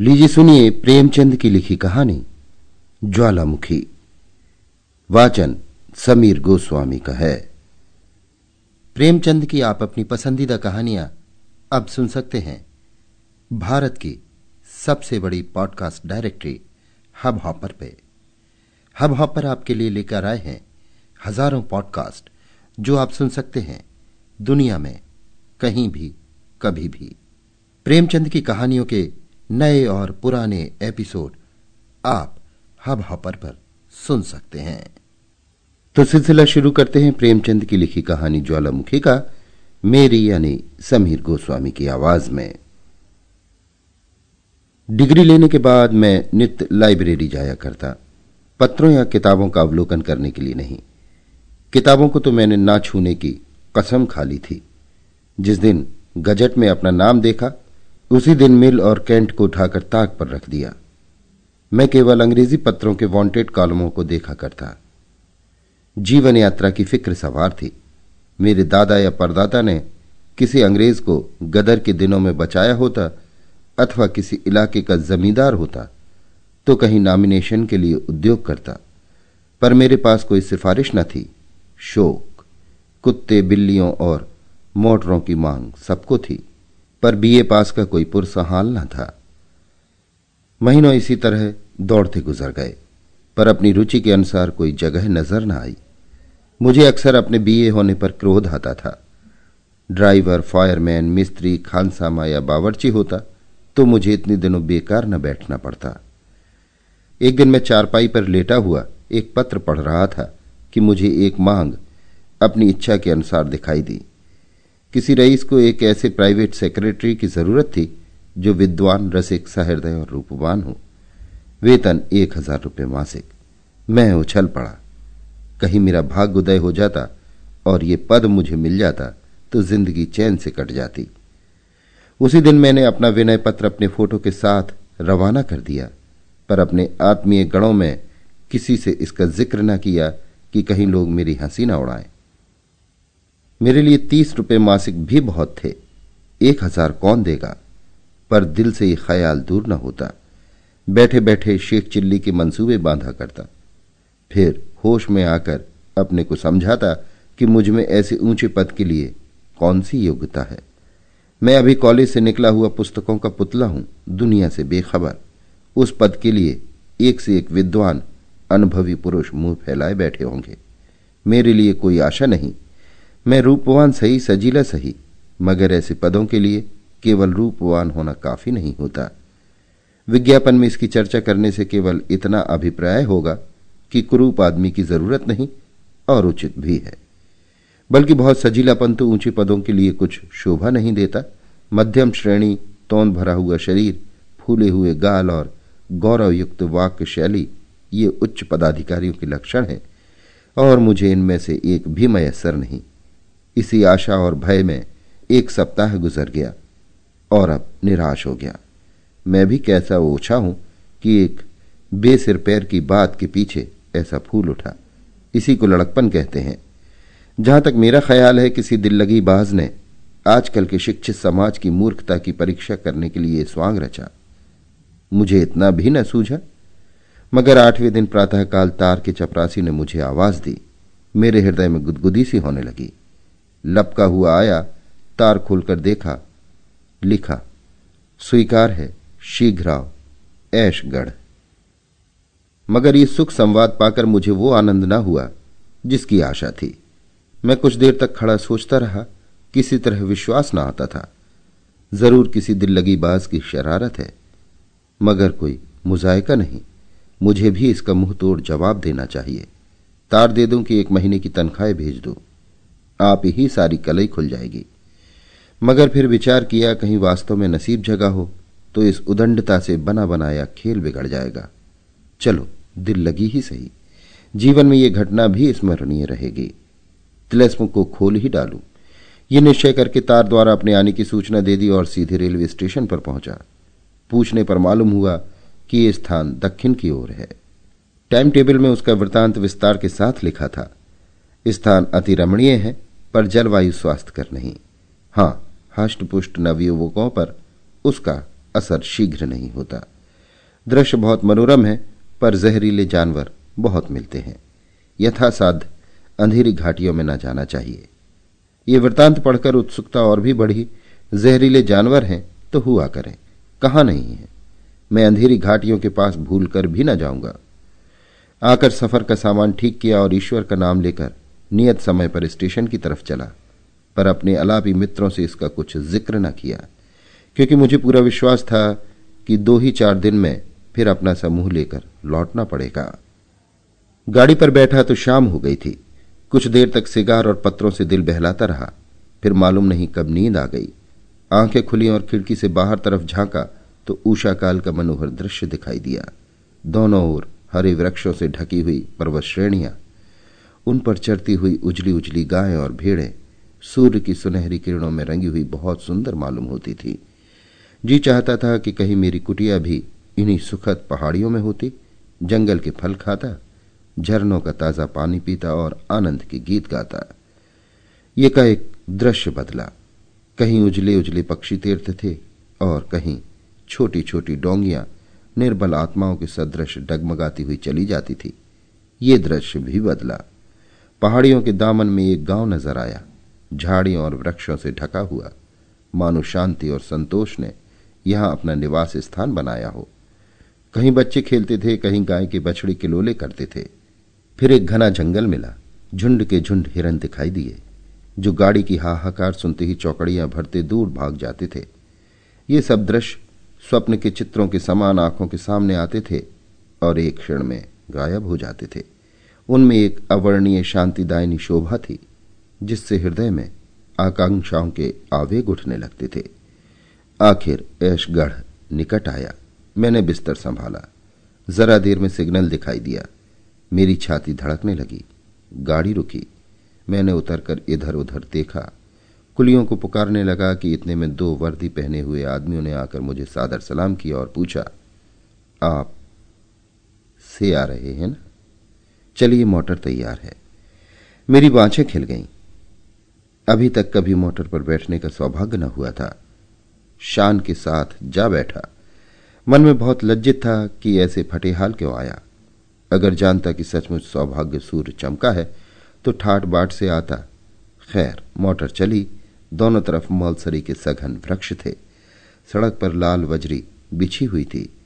लीजिए सुनिए प्रेमचंद की लिखी कहानी, ज्वालामुखी। वाचन समीर गोस्वामी का है। प्रेमचंद की आप अपनी पसंदीदा कहानियाँ अब सुन सकते हैं। भारत की सबसे बड़ी पॉडकास्ट डायरेक्टरी हब हॉपर पे। हब हॉपर आपके लिए लेकर आए हैं हज़ारों पॉडकास्ट, जो आप सुन सकते हैं दुनिया में कहीं भी, कभी भी। प्रेमचंद की कहानियों के नए और पुराने एपिसोड आप हब हॉपर पर सुन सकते हैं। तो सिलसिला शुरू करते हैं प्रेमचंद की लिखी कहानी ज्वालामुखी का, मेरी यानी समीर गोस्वामी की आवाज़ में। डिग्री लेने के बाद मैं नित्य लाइब्रेरी जाया करता, पत्रों या किताबों का अवलोकन करने के लिए नहीं। किताबों को तो मैंने ना छूने की कसम खा ली थी। जिस दिन गजट में अपना नाम देखा उसी दिन मिल और कैंट को उठाकर ताक पर रख दिया। मैं केवल अंग्रेज़ी पत्रों के वांटेड कॉलमों को देखा करता। जीवन यात्रा की फ़िक्र सवार थी। मेरे दादा या परदादा ने किसी अंग्रेज़ को गदर के दिनों में बचाया होता अथवा किसी इलाके का जमींदार होता तो कहीं नॉमिनेशन के लिए उद्योग करता। पर मेरे पास कोई सिफारिश न थी। शोक, कुत्ते, बिल्लियों और मोटरों की मांग सबको थी। पर बीए पास का कोई पुरसा हाल न था। महीनों इसी तरह दौड़ते गुजर गए, पर अपनी रुचि के अनुसार कोई जगह नज़र न आई। मुझे अक्सर अपने बीए होने पर क्रोध आता था। ड्राइवर, फायरमैन, मिस्त्री, खानसामा या बावर्ची होता तो मुझे इतने दिनों बेकार न बैठना पड़ता। एक दिन मैं चारपाई पर लेटा हुआ एक पत्र पढ़ रहा था कि मुझे एक मांग अपनी इच्छा के अनुसार दिखाई दी। किसी रईस को एक ऐसे प्राइवेट सेक्रेटरी की ज़रूरत थी, जो विद्वान, रसिक, सहृदय और रूपवान हो। वेतन एक हज़ार रुपये मासिक। मैं उछल पड़ा। कहीं मेरा भाग उदय हो जाता और ये पद मुझे मिल जाता तो ज़िंदगी चैन से कट जाती। उसी दिन मैंने अपना विनय पत्र अपने फ़ोटो के साथ रवाना कर दिया, पर अपने आत्मीय गणों में किसी से इसका ज़िक्र न किया कि कहीं लोग मेरी हँसी न उड़ाएँ। मेरे लिए तीस रुपए मासिक भी बहुत थे। एक हज़ार कौन देगा? पर दिल से ये ख्याल दूर न होता। बैठे बैठे शेख चिल्ली के मंसूबे बांधा करता। फिर होश में आकर अपने को समझाता कि मुझमें ऐसे ऊँचे पद के लिए कौन सी योग्यता है। मैं अभी कॉलेज से निकला हुआ पुस्तकों का पुतला हूँ, दुनिया से बेखबर। उस पद के लिए एक से एक विद्वान, अनुभवी पुरुष मुँह फैलाए बैठे होंगे। मेरे लिए कोई आशा नहीं। मैं रूपवान सही, सजीला सही, मगर ऐसे पदों के लिए केवल रूपवान होना काफ़ी नहीं होता। विज्ञापन में इसकी चर्चा करने से केवल इतना अभिप्राय होगा कि कुरूप आदमी की ज़रूरत नहीं, और उचित भी है। बल्कि बहुत सजीलापन तो ऊँचे पदों के लिए कुछ शोभा नहीं देता। मध्यम श्रेणी, तोंद भरा हुआ शरीर, फूले हुए गाल और गौरवयुक्त वाक्य शैली, ये उच्च पदाधिकारियों के लक्षण है, और मुझे इनमें से एक भी मयसर नहीं। इसी आशा और भय में एक सप्ताह गुजर गया और अब निराश हो गया। मैं भी कैसा ओछा हूँ कि एक बेसिर पैर की बात के पीछे ऐसा फूल उठा। इसी को लड़कपन कहते हैं। जहाँ तक मेरा ख्याल है, किसी दिल लगी बाज ने आजकल के शिक्षित समाज की मूर्खता की परीक्षा करने के लिए स्वांग रचा। मुझे इतना भी न सूझा। मगर आठवें दिन प्रातःकाल तार के चपरासी ने मुझे आवाज़ दी। मेरे हृदय में गुदगुदी सी होने लगी। लपका हुआ आया, तार खोलकर देखा, लिखा, स्वीकार है, शीघ्राव, ऐशगढ़। मगर ये सुख संवाद पाकर मुझे वो आनंद ना हुआ, जिसकी आशा थी। मैं कुछ देर तक खड़ा सोचता रहा, किसी तरह विश्वास न आता था। ज़रूर किसी दिल लगी बाज की शरारत है, मगर कोई मुजायका नहीं। मुझे भी इसका मुँह तोड़ जवाब देना चाहिए। तार दे दूँ कि एक महीने की तनख्वाह भेज दो। आप ही सारी कलई खुल जाएगी। मगर फिर विचार किया, कहीं वास्तव में नसीब जगह हो तो इस उदंडता से बना बनाया खेल बिगड़ जाएगा। चलो, दिल लगी ही सही। जीवन में यह घटना भी स्मरणीय रहेगी। तिलस्म को खोल ही डालू। ये निश्चय करके तार द्वारा अपने आने की सूचना दे दी और सीधे रेलवे स्टेशन पर पहुँचा। पूछने पर मालूम हुआ कि यह स्थान दक्षिण की ओर है। टाइम टेबल में उसका वृतांत विस्तार के साथ लिखा था। स्थान अति रमणीय है। पर जलवायु स्वास्थ्य कर नहीं। हाँ हष्ट पुष्ट नवयुवकों पर उसका असर शीघ्र नहीं होता। दृश्य बहुत मनोरम है, पर जहरीले जानवर बहुत मिलते हैं। यथासाध्य अंधेरी घाटियों में न जाना चाहिए। ये वृतांत पढ़कर उत्सुकता और भी बढ़ी। जहरीले जानवर हैं तो हुआ करें। कहा नहीं है? मैं अंधेरी घाटियों के पास भूल कर भी न जाऊँगा। आकर सफ़र का सामान ठीक किया और ईश्वर का नाम लेकर नियत समय पर स्टेशन की तरफ़ चला, पर अपने अलापी मित्रों से इसका कुछ ज़िक्र न किया, क्योंकि मुझे पूरा विश्वास था कि दो ही चार दिन में फिर अपना समूह लेकर लौटना पड़ेगा। गाड़ी पर बैठा तो शाम हो गई थी। कुछ देर तक सिगार और पत्रों से दिल बहलाता रहा। फिर मालूम नहीं कब नींद आ गई। आँखें खुली और खिड़की से बाहर तरफ़ झांका तो ऊषा काल का मनोहर दृश्य दिखाई दिया। दोनों ओर हरे वृक्षों से ढकी हुई पर्वत श्रेणियाँ। उन पर चरती हुई उजली उजली गायें और भेड़ें, सूर्य की सुनहरी किरणों में रंगी हुई बहुत सुंदर मालूम होती थी। जी चाहता था कि कहीं मेरी कुटिया भी इन्हीं सुखद पहाड़ियों में होती, जंगल के फल खाता, झरनों का ताज़ा पानी पीता और आनंद के गीत गाता। ये का एक दृश्य बदला। कहीं उजले उजले पक्षी तीर्थ थे और कहीं छोटी छोटी डोंगियाँ निर्बल आत्माओं के सदृश डगमगाती हुई चली जाती थी। ये दृश्य भी बदला। पहाड़ियों के दामन में एक गाँव नज़र आया, झाड़ियों और वृक्षों से ढका हुआ। मानो शांति और संतोष ने यहाँ अपना निवास स्थान बनाया हो। कहीं बच्चे खेलते थे, कहीं गाय के बछड़ी किलोले करते थे। फिर एक घना जंगल मिला, झुंड के झुंड हिरन दिखाई दिए, जो गाड़ी की हाहाकार सुनते ही चौकड़ियाँ भरते दूर भाग जाते थे। ये सब दृश्य स्वप्न के चित्रों के समान आँखों के सामने आते थे और एक क्षण में गायब हो जाते थे। उनमें एक अवर्णीय शांतिदायनी शोभा थी, जिससे हृदय में आकांक्षाओं के आवेग उठने लगते थे। आखिर ऐशगढ़ निकट आया। मैंने बिस्तर संभाला। जरा देर में सिग्नल दिखाई दिया। मेरी छाती धड़कने लगी। गाड़ी रुकी। मैंने उतरकर इधर उधर देखा। कुलियों को पुकारने लगा कि इतने में दो वर्दी पहने हुए आदमियों ने आकर मुझे सादर सलाम किया और पूछा, आप से आ रहे हैं ना? चलिए मोटर तैयार है। मेरी बाँछें खिल गईं। अभी तक कभी मोटर पर बैठने का सौभाग्य न हुआ था। शान के साथ जा बैठा। मन में बहुत लज्जित था कि ऐसे फटेहाल क्यों आया। अगर जानता कि सचमुच सौभाग्य सूर्य चमका है तो ठाट बाट से आता। खैर, मोटर चली। दोनों तरफ़ मौलसरी के सघन वृक्ष थे। सड़क पर लाल वजरी बिछी हुई थी।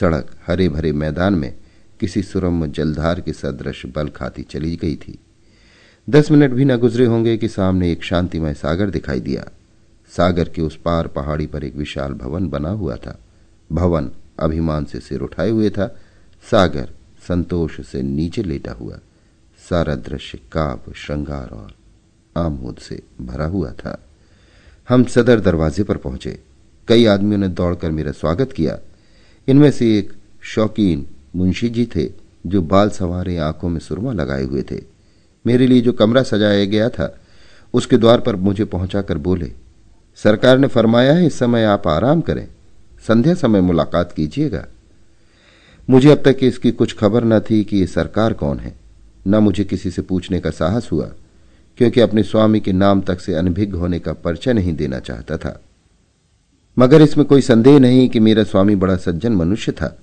सड़क हरे भरे मैदान में किसी सुरम जलधार के सदृश बल खाती चली गई थी। दस मिनट भी न गुजरे होंगे कि सामने एक शांतिमय सागर दिखाई दिया। सागर के उस पार पहाड़ी पर एक विशाल भवन बना हुआ था। भवन अभिमान से सिर उठाए हुए था। सागर संतोष से नीचे लेटा हुआ। सारा दृश्य काव्य श्रृंगार और आमोद से भरा हुआ था। हम सदर दरवाजे पर पहुँचे। कई आदमियों ने दौड़कर मेरा स्वागत किया। इनमें से एक शौकीन मुंशी जी थे, जो बाल सवारे आँखों में सुरमा लगाए हुए थे। मेरे लिए जो कमरा सजाया गया था, उसके द्वार पर मुझे पहुंचाकर बोले, सरकार ने फरमाया है, इस समय आप आराम करें। संध्या समय मुलाकात कीजिएगा। मुझे अब तक इसकी कुछ खबर न थी कि ये सरकार कौन है। न मुझे किसी से पूछने का साहस हुआ, क्योंकि अपने स्वामी के नाम तक से अनभिज्ञ होने का परिचय नहीं देना चाहता था। मगर इसमें कोई संदेह नहीं कि मेरा स्वामी बड़ा सज्जन मनुष्य था।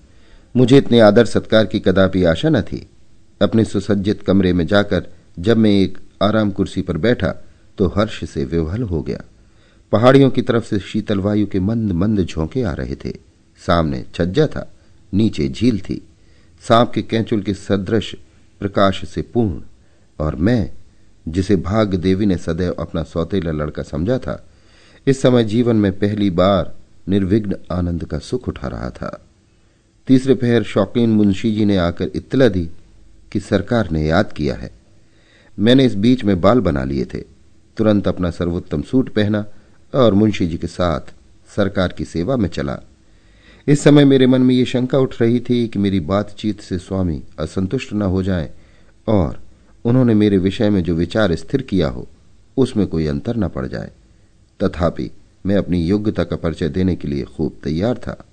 मुझे इतने आदर सत्कार की कदापि आशा न थी। अपने सुसज्जित कमरे में जाकर जब मैं एक आराम कुर्सी पर बैठा तो हर्ष से विवल हो गया। पहाड़ियों की तरफ़ से शीतल वायु के मंद मंद झोंके आ रहे थे। सामने छज्जा था, नीचे झील थी। सांप के कैंचुल के सदृश प्रकाश से पूर्ण, और मैं, जिसे भाग्य देवी ने सदैव अपना सौतेला लड़का समझा था, इस समय जीवन में पहली बार निर्विघ्न आनंद का सुख उठा रहा था। तीसरे पहर शौकीन मुंशी जी ने आकर इत्तला दी कि सरकार ने याद किया है। मैंने इस बीच में बाल बना लिए थे। तुरंत अपना सर्वोत्तम सूट पहना और मुंशी जी के साथ सरकार की सेवा में चला। इस समय मेरे मन में ये शंका उठ रही थी कि मेरी बातचीत से स्वामी असंतुष्ट न हो जाए और उन्होंने मेरे विषय में जो विचार स्थिर किया हो, उसमें कोई अंतर न पड़ जाए। तथापि मैं अपनी योग्यता का परिचय देने के लिए खूब तैयार था।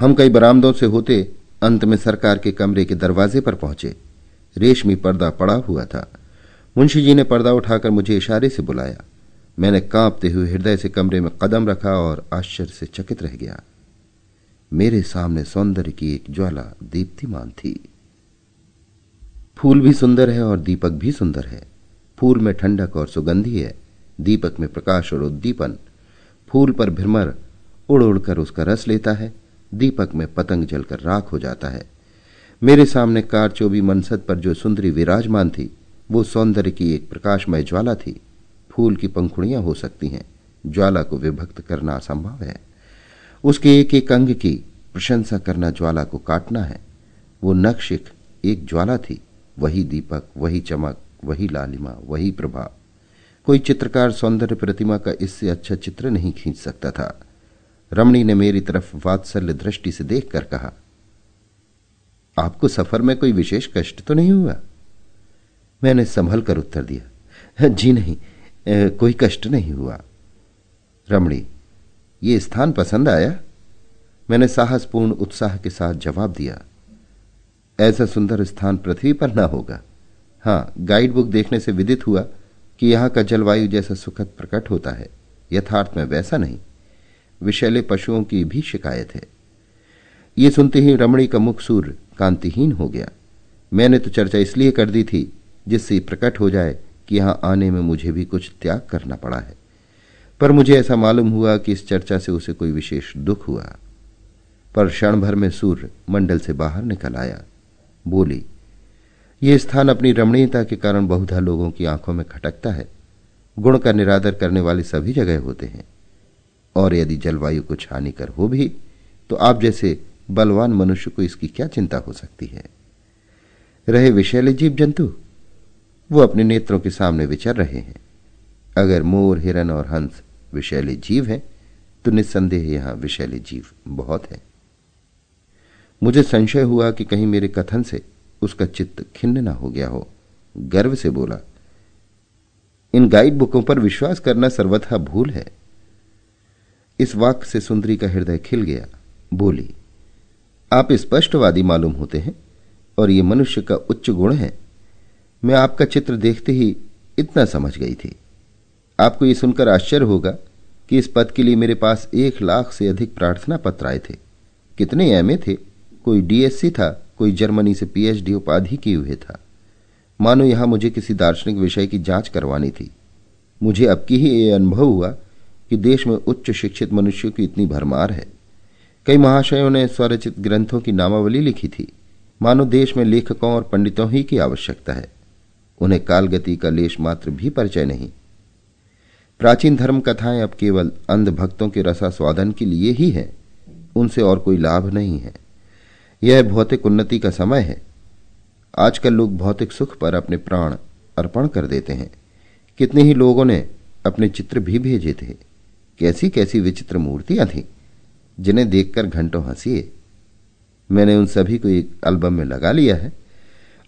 हम कई बरामदों से होते अंत में सरकार के कमरे के दरवाजे पर पहुँचे। रेशमी पर्दा पड़ा हुआ था। मुंशी जी ने पर्दा उठाकर मुझे इशारे से बुलाया। मैंने कांपते हुए हृदय से कमरे में कदम रखा और आश्चर्य से चकित रह गया। मेरे सामने सौंदर्य की एक ज्वाला दीप्तिमान थी। फूल भी सुंदर है और दीपक भी सुंदर है। फूल में ठंडक और सुगंधी है। दीपक में प्रकाश और उद्दीपन। फूल पर भ्रमर उड़ उड़कर उसका रस लेता है। दीपक में पतंग जलकर राख हो जाता है। मेरे सामने कार चौबी मनसद पर जो सुंदरी विराजमान थी, वो सौंदर्य की एक प्रकाशमय ज्वाला थी। फूल की पंखुड़ियाँ हो सकती हैं, ज्वाला को विभक्त करना असंभव है। उसके एक एक अंग की प्रशंसा करना ज्वाला को काटना है। वो नक्शिक एक ज्वाला थी, वही दीपक, वही चमक, वही लालिमा, वही प्रभा कोई चित्रकार सौंदर्य प्रतिमा का इससे अच्छा चित्र नहीं खींच सकता था। रमणी ने मेरी तरफ़ वात्सल्य दृष्टि से देखकर कहा, आपको सफ़र में कोई विशेष कष्ट तो नहीं हुआ? मैंने संभल कर उत्तर दिया, जी नहीं कोई कष्ट नहीं हुआ। रमणी, ये स्थान पसंद आया? मैंने साहसपूर्ण उत्साह के साथ जवाब दिया, ऐसा सुंदर स्थान पृथ्वी पर ना होगा। हाँ गाइड बुक देखने से विदित हुआ कि यहाँ का जलवायु जैसा सुखद प्रकट होता है, यथार्थ में वैसा नहीं। विषैले पशुओं की भी शिकायत है। ये सुनते ही रमणी का मुख सूर्य कांतिहीन हो गया। मैंने तो चर्चा इसलिए कर दी थी जिससे प्रकट हो जाए कि यहाँ आने में मुझे भी कुछ त्याग करना पड़ा है। पर मुझे ऐसा मालूम हुआ कि इस चर्चा से उसे कोई विशेष दुख हुआ। पर क्षण भर में सूर्य मंडल से बाहर निकल आया। बोली, ये स्थान अपनी रमणीयता के कारण बहुधा लोगों की आँखों में खटकता है। गुण का निरादर करने वाले सभी जगह होते हैं। और यदि जलवायु कुछ हानिकर हो भी तो आप जैसे बलवान मनुष्य को इसकी क्या चिंता हो सकती है? रहे विषैले जीव जंतु वो अपने नेत्रों के सामने विचर रहे हैं। अगर मोर, हिरन और हंस विषैले जीव हैं तो निस्संदेह यहाँ विषैले जीव बहुत है। मुझे संशय हुआ कि कहीं मेरे कथन से उसका चित्त खिन्न ना हो गया हो। गर्व से बोला, इन गाइड बुकों पर विश्वास करना सर्वथा भूल है। इस वाक्य से सुंदरी का हृदय खिल गया। बोली, आप स्पष्टवादी मालूम होते हैं और ये मनुष्य का उच्च गुण है। मैं आपका चित्र देखते ही इतना समझ गई थी। आपको ये सुनकर आश्चर्य होगा कि इस पद के लिए मेरे पास एक लाख से अधिक प्रार्थना पत्र आए थे। कितने एमए थे? कोई डीएससी था, कोई जर्मनी से पीएचडी उपाधि किए हुए था। मानो यहाँ मुझे किसी दार्शनिक विषय की जाँच करवानी थी। मुझे अब की ही यह अनुभव हुआ कि देश में उच्च शिक्षित मनुष्यों की इतनी भरमार है। कई महाशयों ने स्वरचित ग्रंथों की नामावली लिखी थी। मानो देश में लेखकों और पंडितों ही की आवश्यकता है। उन्हें कालगति का लेश मात्र भी परिचय नहीं। प्राचीन धर्म कथाएँ अब केवल अंध भक्तों के रसा स्वादन के लिए ही हैं। उनसे और कोई लाभ नहीं है। यह भौतिक उन्नति का समय है। आजकल लोग भौतिक सुख पर अपने प्राण अर्पण कर देते हैं। कितने ही लोगों ने अपने चित्र भी भेजे थे। कैसी कैसी विचित्र मूर्तियाँ थीं, जिन्हें देखकर घंटों हंसीए। मैंने उन सभी को एक एल्बम में लगा लिया है,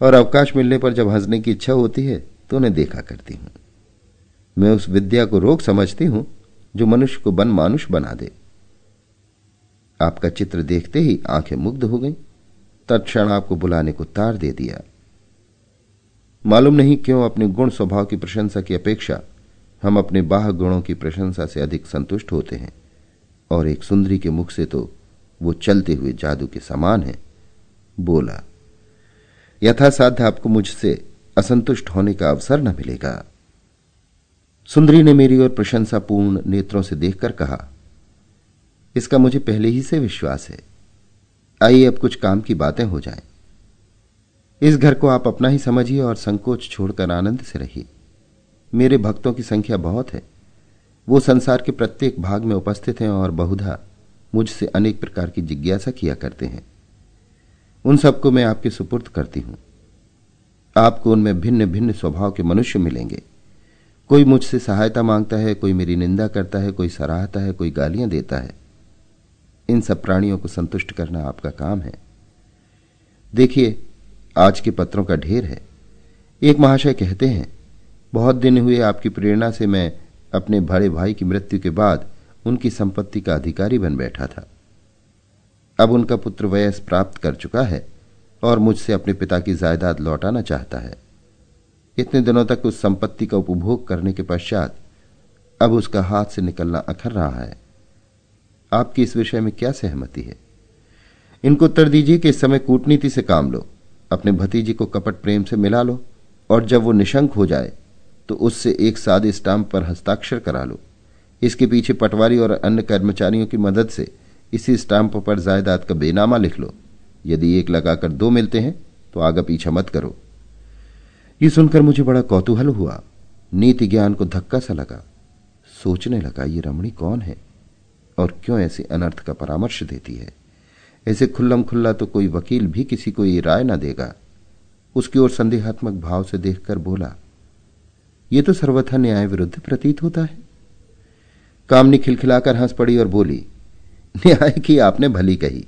और अवकाश मिलने पर जब हंसने की इच्छा होती है तो उन्हें देखा करती हूँ। मैं उस विद्या को रोग समझती हूँ, जो मनुष्य को बन मानुष बना दे। आपका चित्र देखते ही आँखें मुग्ध हो गई, तत्क्षण आपको बुलाने को तार दे दिया। मालूम नहीं क्यों अपने गुण स्वभाव की प्रशंसा की अपेक्षा हम अपने बाह गुणों की प्रशंसा से अधिक संतुष्ट होते हैं, और एक सुंदरी के मुख से तो वो चलते हुए जादू के समान है। बोला, यथासाध्य आपको मुझसे असंतुष्ट होने का अवसर न मिलेगा। सुंदरी ने मेरी ओर प्रशंसापूर्ण नेत्रों से देखकर कहा, इसका मुझे पहले ही से विश्वास है। आइए अब कुछ काम की बातें हो जाएँ। इस घर को आप अपना ही समझिए और संकोच छोड़कर आनंद से रहिए। मेरे भक्तों की संख्या बहुत है। वो संसार के प्रत्येक भाग में उपस्थित हैं और बहुधा मुझसे अनेक प्रकार की जिज्ञासा किया करते हैं। उन सबको मैं आपके सुपुर्द करती हूँ। आपको उनमें भिन्न भिन्न स्वभाव के मनुष्य मिलेंगे। कोई मुझसे सहायता माँगता है, कोई मेरी निंदा करता है, कोई सराहता है, कोई गालियाँ देता है। इन सब प्राणियों को संतुष्ट करना आपका काम है। देखिए, आज के पत्रों का ढेर है। एक महाशय कहते हैं बहुत दिन हुए आपकी प्रेरणा से मैं अपने बड़े भाई की मृत्यु के बाद उनकी संपत्ति का अधिकारी बन बैठा था। अब उनका पुत्र वयस प्राप्त कर चुका है और मुझसे अपने पिता की जायदाद लौटाना चाहता है। इतने दिनों तक उस संपत्ति का उपभोग करने के पश्चात अब उसका हाथ से निकलना अखर रहा है। आपकी इस विषय में क्या सहमति है? इनको उत्तर दीजिए कि इस समय कूटनीति से काम लो, अपने भतीजी को कपट प्रेम से मिला लो और जब वो निशंक हो जाए तो उससे एक सादे स्टाम्प पर हस्ताक्षर करा लो। इसके पीछे पटवारी और अन्य कर्मचारियों की मदद से इसी स्टाम्प पर जायदाद का बेनामा लिख लो। यदि एक लगाकर दो मिलते हैं तो आगे पीछा मत करो। ये सुनकर मुझे बड़ा कौतूहल हुआ। नीति ज्ञान को धक्का सा लगा। सोचने लगा, ये रमणी कौन है और क्यों ऐसे अनर्थ का परामर्श देती है? ऐसे खुल्लम खुल्ला तो कोई वकील भी किसी को ये राय ना देगा। उसकी ओर संदेहात्मक भाव से देखकर बोला ये तो सर्वथा न्याय विरुद्ध प्रतीत होता है। कामनी खिलखिलाकर हंस पड़ी और बोली, न्याय की आपने भली कही।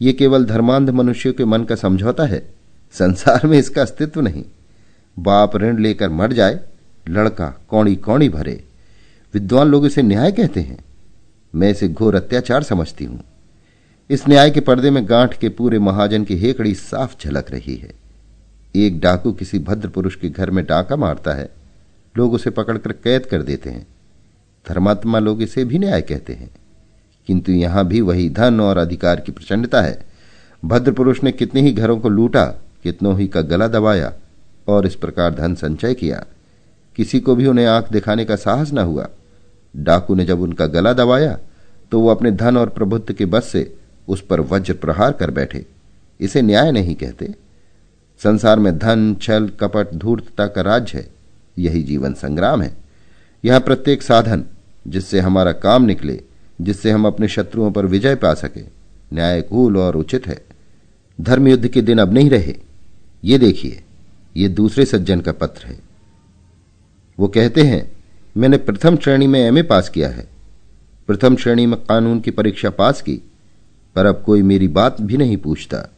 ये केवल धर्मांध मनुष्यों के मन का समझौता है। संसार में इसका अस्तित्व नहीं। बाप ऋण लेकर मर जाए, लड़का कौड़ी कौड़ी भरे। विद्वान लोग इसे न्याय कहते हैं। मैं इसे घोर अत्याचार समझती हूँ। इस न्याय के पर्दे में गांठ के पूरे महाजन की हेकड़ी साफ़ झलक रही है। एक डाकू किसी भद्र पुरुष के घर में डाका मारता है। लोग उसे पकड़कर कैद कर देते हैं। धर्मात्मा लोग इसे भी न्याय कहते हैं। किंतु यहाँ भी वही धन और अधिकार की प्रचंडता है। भद्र पुरुष ने कितने ही घरों को लूटा, कितनों ही का गला दबाया और इस प्रकार धन संचय किया। किसी को भी उन्हें आँख दिखाने का साहस न हुआ। डाकू ने जब उनका गला दबाया तो वो अपने धन और प्रभुत्व के बस से उस पर वज्र प्रहार कर बैठे। इसे न्याय नहीं कहते। संसार में धन, छल, कपट, धूर्तता का राज्य है। यही जीवन संग्राम है। यहाँ प्रत्येक साधन जिससे हमारा काम निकले, जिससे हम अपने शत्रुओं पर विजय पा सके, न्यायकूल और उचित है। धर्म युद्ध के दिन अब नहीं रहे। ये देखिए, ये दूसरे सज्जन का पत्र है। वो कहते हैं, मैंने प्रथम श्रेणी में एमए पास किया है। प्रथम श्रेणी में कानून की परीक्षा पास की, पर अब कोई मेरी बात भी नहीं पूछता।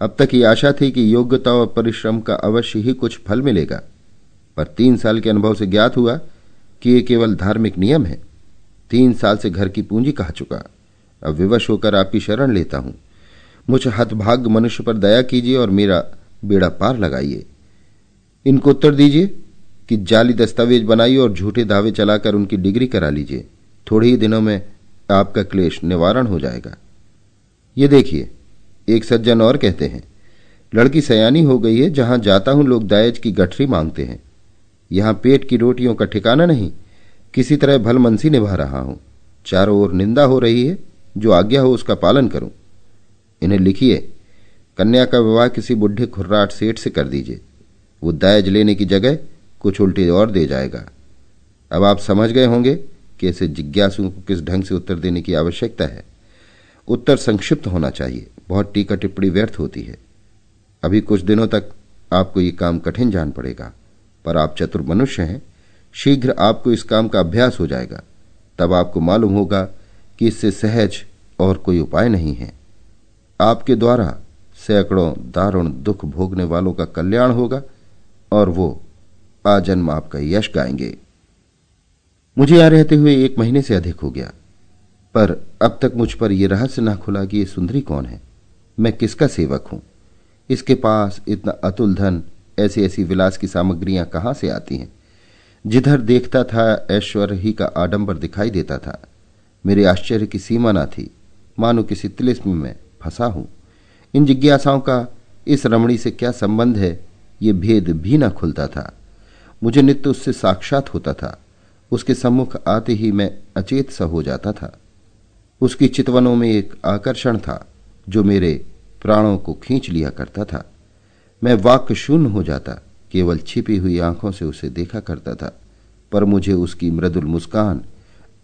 अब तक ये आशा थी कि योग्यता और परिश्रम का अवश्य ही कुछ फल मिलेगा। पर तीन साल के अनुभव से ज्ञात हुआ कि ये केवल धार्मिक नियम है। तीन साल से घर की पूंजी कहा चुका। अब विवश होकर आपकी शरण लेता हूँ। मुझ हतभाग्य मनुष्य पर दया कीजिए और मेरा बेड़ा पार लगाइए। इनको उत्तर दीजिए कि जाली दस्तावेज़ बनाइए और झूठे दावे चलाकर उनकी डिग्री करा लीजिए। थोड़े ही दिनों में आपका क्लेश निवारण हो जाएगा। ये देखिए, एक सज्जन और कहते हैं, लड़की सयानी हो गई है जहाँ जाता हूँ, लोग दायज की गठरी मांगते हैं। यहाँ पेट की रोटियों का ठिकाना नहीं। किसी तरह भलमनसी निभा रहा हूँ। चारों ओर निंदा हो रही है, जो आज्ञा हो उसका पालन करूँ। इन्हें लिखिए, कन्या का विवाह किसी बुढ़े खुर्राट सेठ से कर दीजिए। वो दायज लेने की जगह कुछ उल्टी और दे जाएगा। अब आप समझ गए होंगे कि ऐसे जिज्ञासुओं को किस ढंग से उत्तर देने की आवश्यकता है। उत्तर संक्षिप्त होना चाहिए। बहुत टीका टिप्पणी व्यर्थ होती है। अभी कुछ दिनों तक आपको ये काम कठिन जान पड़ेगा। पर आप चतुर मनुष्य हैं, शीघ्र आपको इस काम का अभ्यास हो जाएगा। तब आपको मालूम होगा कि इससे सहज और कोई उपाय नहीं है। आपके द्वारा सैकड़ों दारुण दुख भोगने वालों का कल्याण होगा और वो आजन्म आपका यश गाएँगे। मुझे यहाँ रहते हुए एक महीने से अधिक हो गया, पर अब तक मुझ पर यह रहस्य ना खुला कि यह सुंदरी कौन है? मैं किसका सेवक हूँ? इसके पास इतना अतुल धन ऐसी ऐसी विलास की सामग्रियाँ कहाँ से आती हैं? जिधर देखता था, ऐश्वर्य ही का आडंबर दिखाई देता था। मेरे आश्चर्य की सीमा ना थी। मानो किसी तिलिस्म में फंसा हूँ। इन जिज्ञासाओं का इस रमणी से क्या संबंध है? ये भेद भी न खुलता था। मुझे नित्य उससे साक्षात होता था। उसके सम्मुख आते ही मैं अचेत सा हो जाता था। उसकी चितवनों में एक आकर्षण था, जो मेरे प्राणों को खींच लिया करता था। मैं वाक्य शून्य हो जाता, केवल छिपी हुई आँखों से उसे देखा करता था, पर मुझे उसकी मृदुल मुस्कान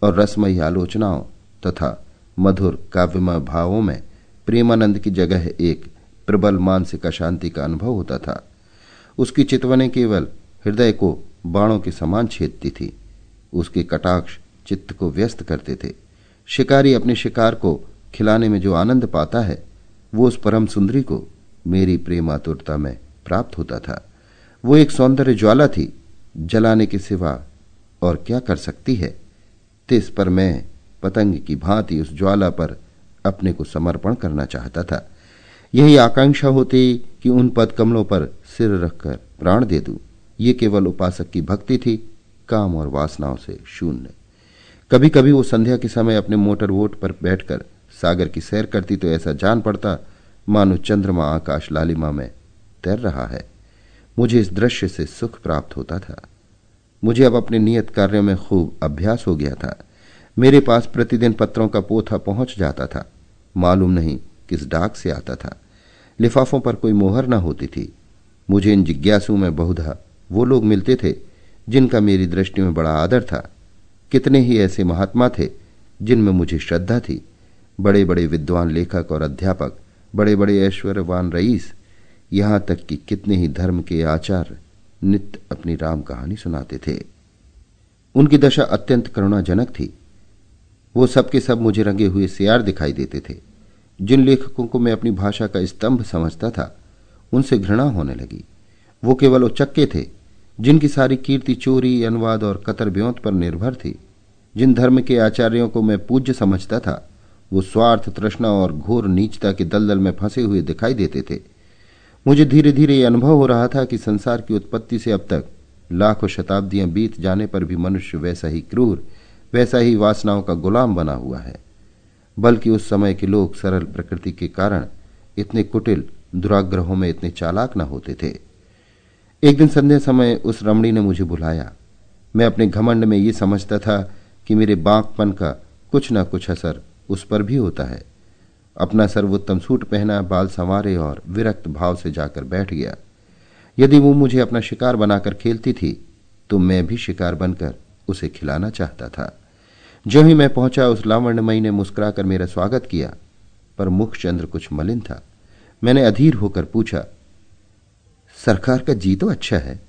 और रसमयी आलोचनाओं तथा मधुर काव्यमय भावों में प्रेमानंद की जगह एक प्रबल मानसिक अशांति का अनुभव होता था। उसकी चितवने केवल हृदय को बाणों के समान छेदती थी। उसके कटाक्ष चित्त को व्यस्त करते थे। शिकारी अपने शिकार को खिलाने में जो आनंद पाता है, वो उस परम सुंदरी को मेरी प्रेम आतुरता में प्राप्त होता था। वो एक सौंदर्य ज्वाला थी, जलाने के सिवा और क्या कर सकती है? तिस पर मैं पतंग की भांति उस ज्वाला पर अपने को समर्पण करना चाहता था। यही आकांक्षा होती कि उन पद कमलों पर सिर रखकर प्राण दे दूँ। ये केवल उपासक की भक्ति थी, काम और वासनाओं से शून्य। कभी कभी वो संध्या के समय अपने मोटर वोट पर बैठकर सागर की सैर करती तो ऐसा जान पड़ता मानो चंद्रमा आकाश लालिमा में तैर रहा है। मुझे इस दृश्य से सुख प्राप्त होता था। मुझे अब अपने नियत कार्यों में खूब अभ्यास हो गया था। मेरे पास प्रतिदिन पत्रों का पोथा पहुँच जाता था। मालूम नहीं किस डाक से आता था। लिफाफों पर कोई मोहर न होती थी। मुझे इन जिज्ञासु में बहुधा वो लोग मिलते थे जिनका मेरी दृष्टि में बड़ा आदर था। कितने ही ऐसे महात्मा थे जिनमें मुझे श्रद्धा थी। बड़े बड़े विद्वान लेखक और अध्यापक बड़े बड़े ऐश्वर्यवान रईस, यहाँ तक कि कितने ही धर्म के आचार्य नित्य अपनी राम कहानी सुनाते थे। उनकी दशा अत्यंत करुणाजनक थी। वो सबके सब मुझे रंगे हुए सियार दिखाई देते थे। जिन लेखकों को मैं अपनी भाषा का स्तंभ समझता था, उनसे घृणा होने लगी। वो केवल उचक्के थे, जिनकी सारी कीर्ति चोरी, अनुवाद और कतर ब्योंत पर निर्भर थी। जिन धर्म के आचार्यों को मैं पूज्य समझता था वो स्वार्थ तृष्णा और घोर नीचता के दलदल में फंसे हुए दिखाई देते थे। मुझे धीरे धीरे यह अनुभव हो रहा था कि संसार की उत्पत्ति से अब तक लाखों शताब्दियाँ बीत जाने पर भी मनुष्य वैसा ही क्रूर, वैसा ही वासनाओं का गुलाम बना हुआ है। बल्कि उस समय के लोग सरल प्रकृति के कारण इतने कुटिल, दुराग्रहों में इतने चालाक न होते थे। एक दिन संध्या समय उस रमणी ने मुझे बुलाया। मैं अपने घमंड में ये समझता था कि मेरे बांकपन का कुछ न कुछ असर उस पर भी होता है। अपना सर्वोत्तम सूट पहना, बाल संवारे और विरक्त भाव से जाकर बैठ गया। यदि वो मुझे अपना शिकार बनाकर खेलती थी तो मैं भी शिकार बनकर उसे खिलाना चाहता था। जो ही मैं पहुँचा, उस लावण्यमयी ने मुस्कुराकर मेरा स्वागत किया, पर मुखचंद्र कुछ मलिन था। मैंने अधीर होकर पूछा, सरकार का जी तो अच्छा है?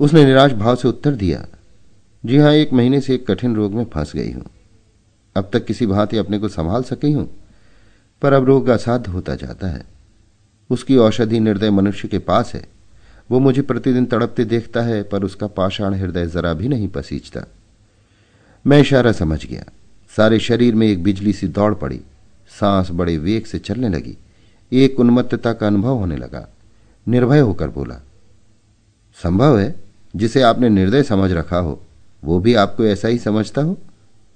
उसने निराश भाव से उत्तर दिया, जी हाँ, एक महीने से एक कठिन रोग में फंस गई हूँ। अब तक किसी भांति अपने को संभाल सकी हूँ। पर अब रोग असाध्य होता जाता है। उसकी औषधि निर्दय मनुष्य के पास है। वो मुझे प्रतिदिन तड़पते देखता है, पर उसका पाषाण हृदय जरा भी नहीं पसीजता। मैं इशारा समझ गया। सारे शरीर में एक बिजली सी दौड़ पड़ी। सांस बड़े वेग से चलने लगी। एक उन्मत्तता का अनुभव होने लगा। निर्भय होकर बोला, संभव है, जिसे आपने निर्दय समझ रखा हो, वो भी आपको ऐसा ही समझता हो?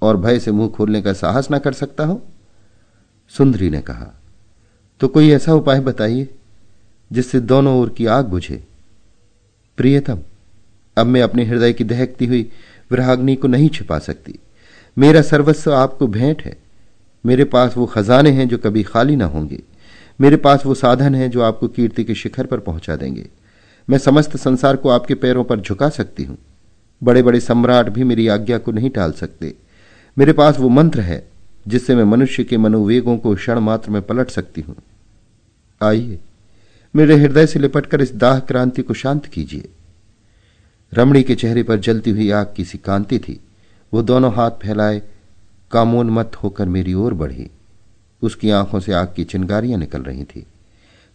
और भय से मुँह खोलने का साहस ना कर सकता हो? सुंदरी ने कहा तो कोई ऐसा उपाय बताइए जिससे दोनों ओर की आग बुझे? प्रियतम, अब मैं अपने हृदय की दहकती हुई विराग्नि को नहीं छिपा सकती। मेरा सर्वस्व आपको भेंट है। मेरे पास वो खजाने हैं जो कभी खाली ना होंगे। मेरे पास वो साधन हैं जो आपको कीर्ति के शिखर पर पहुँचा देंगे। मैं समस्त संसार को आपके पैरों पर झुका सकती हूँ। बड़े बड़े सम्राट भी मेरी आज्ञा को नहीं टाल सकते। मेरे पास वो मंत्र है, जिससे मैं मनुष्य के मनोवेगों को क्षण मात्र में पलट सकती हूँ। आइए, मेरे हृदय से लिपटकर इस दाह क्रांति को शांत कीजिए। रमणी के चेहरे पर जलती हुई आग की सी कांति थी। वो दोनों हाथ फैलाए कामोन्मत होकर मेरी ओर बढ़ी। उसकी आँखों से आग की चिंगारियाँ निकल रही थी।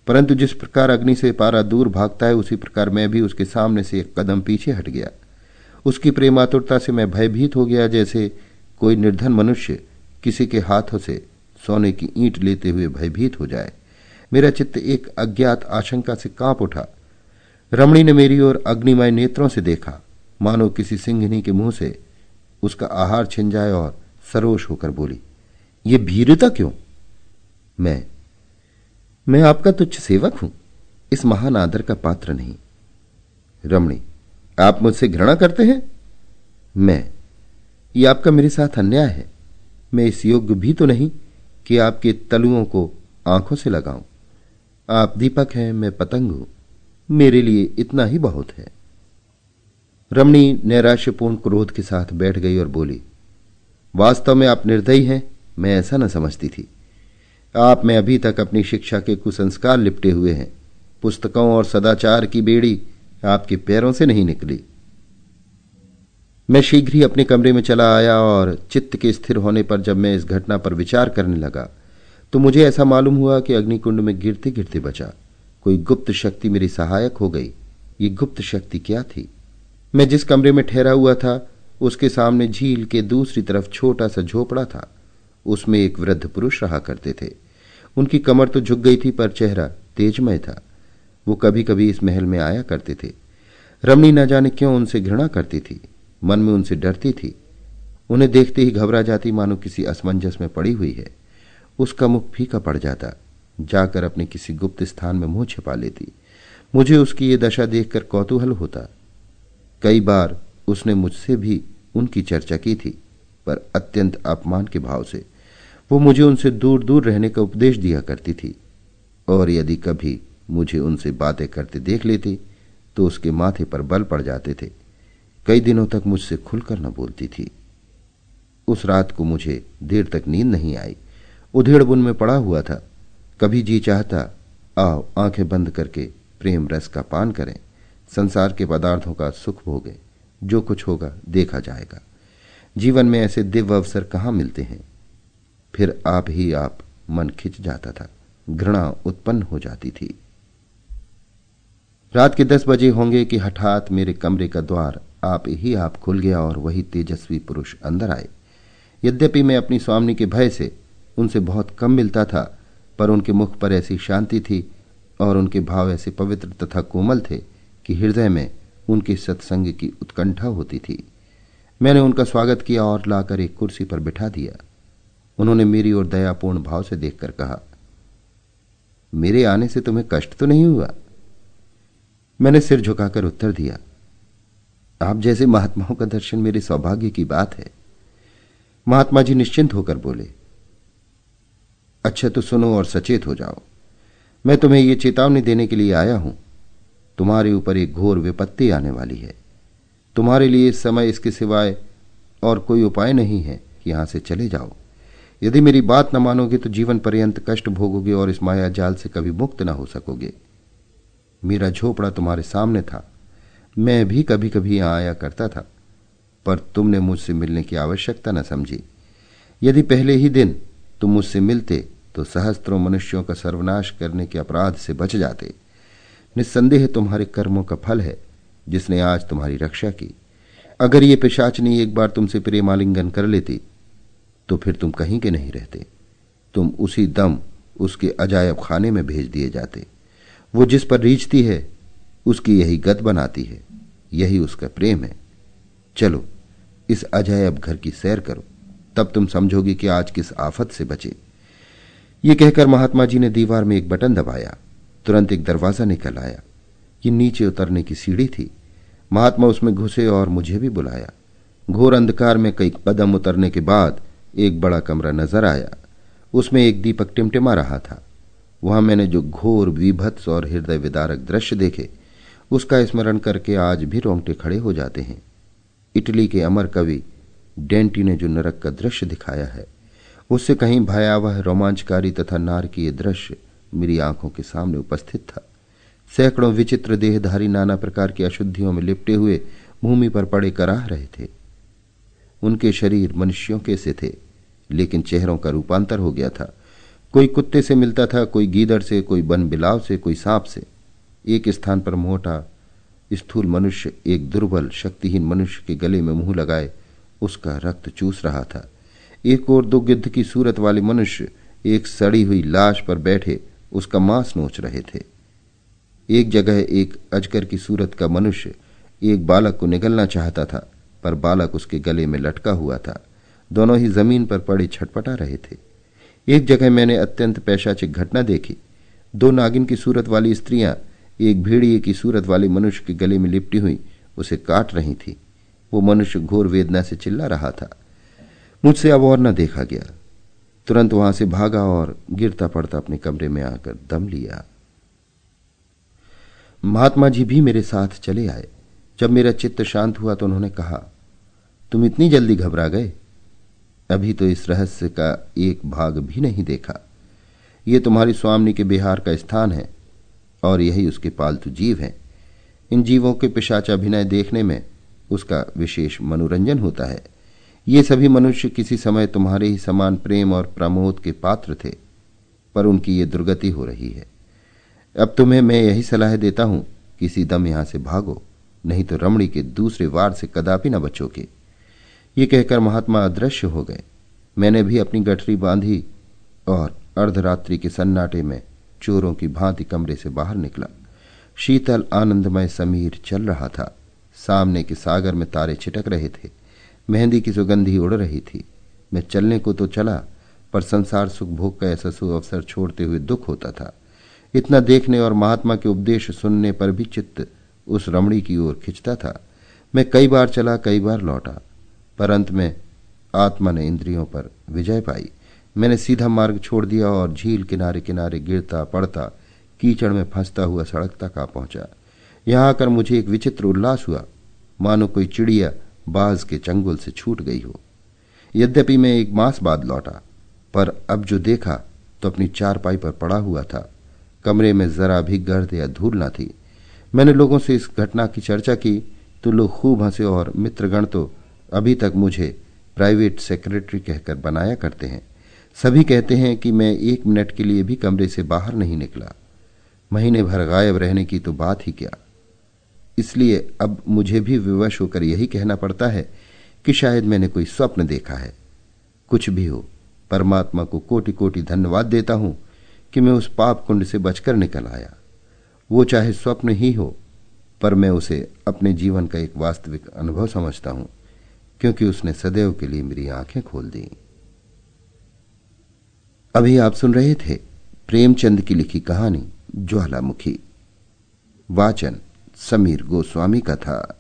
परंतु जिस प्रकार अग्नि से पारा दूर भागता है, उसी प्रकार मैं भी उसके सामने से एक कदम पीछे हट गया। उसकी प्रेमातुरता से मैं भयभीत हो गया, जैसे कोई निर्धन मनुष्य किसी के हाथों से सोने की ईंट लेते हुए भयभीत हो जाए। मेरा चित्त एक अज्ञात आशंका से काँप उठा। रमणी ने मेरी ओर अग्निमय नेत्रों से देखा। मानो किसी सिंहनी के मुँह से उसका आहार छिन जाए और सरोश होकर बोली, ये भीरता क्यों? मैं मैं आपका तुच्छ सेवक हूँ। इस महान आदर का पात्र नहीं। रमणी, आप मुझसे घृणा करते हैं? मैं ये आपका मेरे साथ अन्याय है। मैं इस योग्य भी तो नहीं कि आपके तलुओं को आँखों से लगाऊँ। आप दीपक हैं, मैं पतंग हूँ। मेरे लिए इतना ही बहुत है। रमणी नैराश्यपूर्ण क्रोध के साथ बैठ गई और बोली, वास्तव में आप निर्दयी हैं, मैं ऐसा न समझती थी। आप में अभी तक अपनी शिक्षा के कुसंस्कार लिपटे हुए हैं। पुस्तकों और सदाचार की बेड़ी आपके पैरों से नहीं निकली। मैं शीघ्र ही अपने कमरे में चला आया और चित्त के स्थिर होने पर जब मैं इस घटना पर विचार करने लगा तो मुझे ऐसा मालूम हुआ कि अग्निकुंड में गिरते गिरते बचा। कोई गुप्त शक्ति मेरी सहायक हो गई। ये गुप्त शक्ति क्या थी? मैं जिस कमरे में ठहरा हुआ था, उसके सामने झील के दूसरी तरफ़ छोटा सा झोपड़ा था। उसमें एक वृद्ध पुरुष रहा करते थे। उनकी कमर तो झुक गई थी, पर चेहरा तेजमय था। वो कभी कभी इस महल में आया करते थे। रमणी न जाने क्यों उनसे घृणा करती थी। मन में उनसे डरती थी। उन्हें देखते ही घबरा जाती मानो किसी असमंजस में पड़ी हुई है। उसका मुख फीका पड़ जाता, जाकर अपने किसी गुप्त स्थान में मुँह छिपा लेती। मुझे उसकी ये दशा देखकर कौतूहल होता। कई बार उसने मुझसे भी उनकी चर्चा की थी, पर अत्यंत अपमान के भाव से। वो मुझे उनसे दूर दूर रहने का उपदेश दिया करती थी, और यदि कभी मुझे उनसे बातें करते देख लेती तो उसके माथे पर बल पड़ जाते थे। कई दिनों तक मुझसे खुलकर न बोलती थी। उस रात को मुझे देर तक नींद नहीं आई। उधेड़ बुन में पड़ा हुआ था। कभी जी चाहता, आओ, आँखें बंद करके प्रेम रस का पान करें। संसार के पदार्थों का सुख भोगे। जो कुछ होगा, देखा जाएगा। जीवन में ऐसे दिव्य अवसर कहाँ मिलते हैं? फिर आप ही आप मन खिंच जाता था। घृणा उत्पन्न हो जाती थी। रात के दस बजे होंगे कि हठात मेरे कमरे का द्वार आप ही आप खुल गया और वही तेजस्वी पुरुष अंदर आए। यद्यपि मैं अपनी स्वामी के भय से, उनसे बहुत कम मिलता था, पर उनके मुख पर ऐसी शांति थी और उनके भाव ऐसे पवित्र तथा कोमल थे कि हृदय में उनके सत्संग की उत्कंठा होती थी। मैंने उनका स्वागत किया और लाकर एक कुर्सी पर बिठा दिया। उन्होंने मेरी ओर दयापूर्ण भाव से देखकर कहा, मेरे आने से तुम्हें कष्ट तो नहीं हुआ? मैंने सिर झुकाकर उत्तर दिया आप जैसे महात्माओं का दर्शन मेरे सौभाग्य की बात है। महात्मा जी निश्चिंत होकर बोले अच्छा तो सुनो और सचेत हो जाओ। मैं तुम्हें यह चेतावनी देने के लिए आया हूँ। तुम्हारे ऊपर एक घोर विपत्ति आने वाली है। तुम्हारे लिए इस समय इसके सिवाय और कोई उपाय नहीं है कि यहाँ से चले जाओ। यदि मेरी बात न मानोगे तो जीवन पर्यंत कष्ट भोगोगे और इस माया जाल से कभी मुक्त न हो सकोगे। मेरा झोपड़ा तुम्हारे सामने था। मैं भी कभी कभी यहाँ आया करता था, पर तुमने मुझसे मिलने की आवश्यकता न समझी। यदि पहले ही दिन तुम मुझसे मिलते तो सहस्त्रों मनुष्यों का सर्वनाश करने के अपराध से बच जाते। निस्संदेह तुम्हारे कर्मों का फल है, जिसने आज तुम्हारी रक्षा की। अगर ये पिशाचनी एक बार तुमसे प्रेमालिंगन कर लेती तो फिर तुम कहीं के नहीं रहते। तुम उसी दम उसके अजायब खाने में भेज दिए जाते। वो जिस पर रीझती है उसकी यही गत बनाती है, यही उसका प्रेम है। चलो, इस अजायब घर की सैर करो, तब तुम समझोगे कि आज किस आफत से बचे। ये कहकर महात्मा जी ने दीवार में एक बटन दबाया, तुरंत एक दरवाज़ा निकल आया। ये नीचे उतरने की सीढ़ी थी। महात्मा उसमें घुसे और मुझे भी बुलाया। घोर अंधकार में कई कदम उतरने के बाद एक बड़ा कमरा नज़र आया। उसमें एक दीपक टिमटिमा रहा था। वहाँ मैंने जो घोर, विभत्स और हृदय विदारक दृश्य देखे उसका स्मरण करके आज भी रोंगटे खड़े हो जाते हैं। इटली के अमर कवि डेंटी ने जो नरक का दृश्य दिखाया है, उससे कहीं भयावह रोमांचकारी तथा नारकीय दृश्य मेरी आँखों के सामने उपस्थित था। सैकड़ों विचित्र देहधारी नाना प्रकार की अशुद्धियों में लिपटे हुए भूमि पर पड़े कराह रहे थे। उनके शरीर मनुष्यों के से थे, लेकिन चेहरों का रूपांतर हो गया था। कोई कुत्ते से मिलता था, कोई गीदड़ से, कोई बन बिलाव से, कोई सांप से। एक स्थान पर मोटा, स्थूल मनुष्य, एक दुर्बल, शक्तिहीन मनुष्य के गले में मुँह लगाए, उसका रक्त चूस रहा था। एक और दो गिद्ध की सूरत वाले मनुष्य, एक सड़ी हुई लाश पर बैठे, उसका मांस नोच रहे थे। एक जगह एक अजगर की सूरत का मनुष्य, एक बालक को निगलना चाहता था, पर बालक उसके गले में लटका हुआ था। दोनों ही ज़मीन पर पड़े छटपटा रहे थे। एक जगह मैंने अत्यंत पैशाचिक घटना देखी। दो नागिन की सूरत वाली स्त्रियाँ एक भेड़िए की सूरत वाले मनुष्य के गले में लिपटी हुई, उसे काट रही थी। वो मनुष्य घोर वेदना से चिल्ला रहा था। मुझसे अब और न देखा गया। तुरंत वहाँ से भागा और गिरता पड़ता अपने कमरे में आकर दम लिया। महात्मा जी भी मेरे साथ चले आए। जब मेरा चित्त शांत हुआ तो उन्होंने कहा, तुम इतनी जल्दी घबरा गए? अभी तो इस रहस्य का एक भाग भी नहीं देखा। ये तुम्हारी स्वामी के बिहार का स्थान है। और यही उसके पालतू जीव हैं। इन जीवों के पिशाच अभिनय देखने में उसका विशेष मनोरंजन होता है। ये सभी मनुष्य किसी समय तुम्हारे ही समान प्रेम और प्रमोद के पात्र थे, पर उनकी ये दुर्गति हो रही है। अब तुम्हें मैं यही सलाह देता हूँ, किसी दम यहाँ से भागो, नहीं तो रमणी के दूसरे वार से कदापि न बचोगे। ये कहकर महात्मा अदृश्य हो गए। मैंने भी अपनी गठरी बांधी और अर्धरात्रि के सन्नाटे में चोरों की भांति कमरे से बाहर निकला। शीतल आनंदमय समीर चल रहा था। सामने के सागर में तारे छिटक रहे थे। मेहंदी की सुगंधी उड़ रही थी। मैं चलने को तो चला, पर संसार सुख भोग का ऐसा सु अवसर छोड़ते हुए दुख होता था। इतना देखने और महात्मा के उपदेश सुनने पर भी चित्त उस रमणी की ओर खिंचता था। मैं कई बार चला, कई बार लौटा, पर अंत में आत्मा ने इंद्रियों पर विजय पाई। मैंने सीधा मार्ग छोड़ दिया और झील किनारे किनारे गिरता पड़ता, कीचड़ में फंसता हुआ सड़क तक आ पहुँचा। यहाँ आकर मुझे एक विचित्र उल्लास हुआ। मानो कोई चिड़िया बाज के चंगुल से छूट गई हो। यद्यपि मैं एक मास बाद लौटा, पर अब जो देखा तो अपनी चारपाई पर पड़ा हुआ था। कमरे में जरा भी गर्द या धूल न थी। मैंने लोगों से इस घटना की चर्चा की। तो लोग खूब हंसे और मित्रगण तो अभी तक मुझे प्राइवेट सेक्रेटरी कहकर बनाया करते हैं। सभी कहते हैं कि मैं एक मिनट के लिए भी कमरे से बाहर नहीं निकला। महीने भर गायब रहने की तो बात ही क्या। इसलिए अब मुझे भी विवश होकर यही कहना पड़ता है कि शायद मैंने कोई स्वप्न देखा है। कुछ भी हो, परमात्मा को कोटि कोटि धन्यवाद देता हूँ कि मैं उस पाप कुंड से बचकर निकल आया। वो चाहे स्वप्न ही हो, पर मैं उसे अपने जीवन का एक वास्तविक अनुभव समझता हूँ, क्योंकि उसने सदैव के लिए मेरी आँखें खोल दी। अभी आप सुन रहे थे प्रेमचंद की लिखी कहानी ज्वालामुखी। वाचन समीर गोस्वामी का था।